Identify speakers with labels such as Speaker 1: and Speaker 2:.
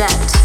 Speaker 1: set.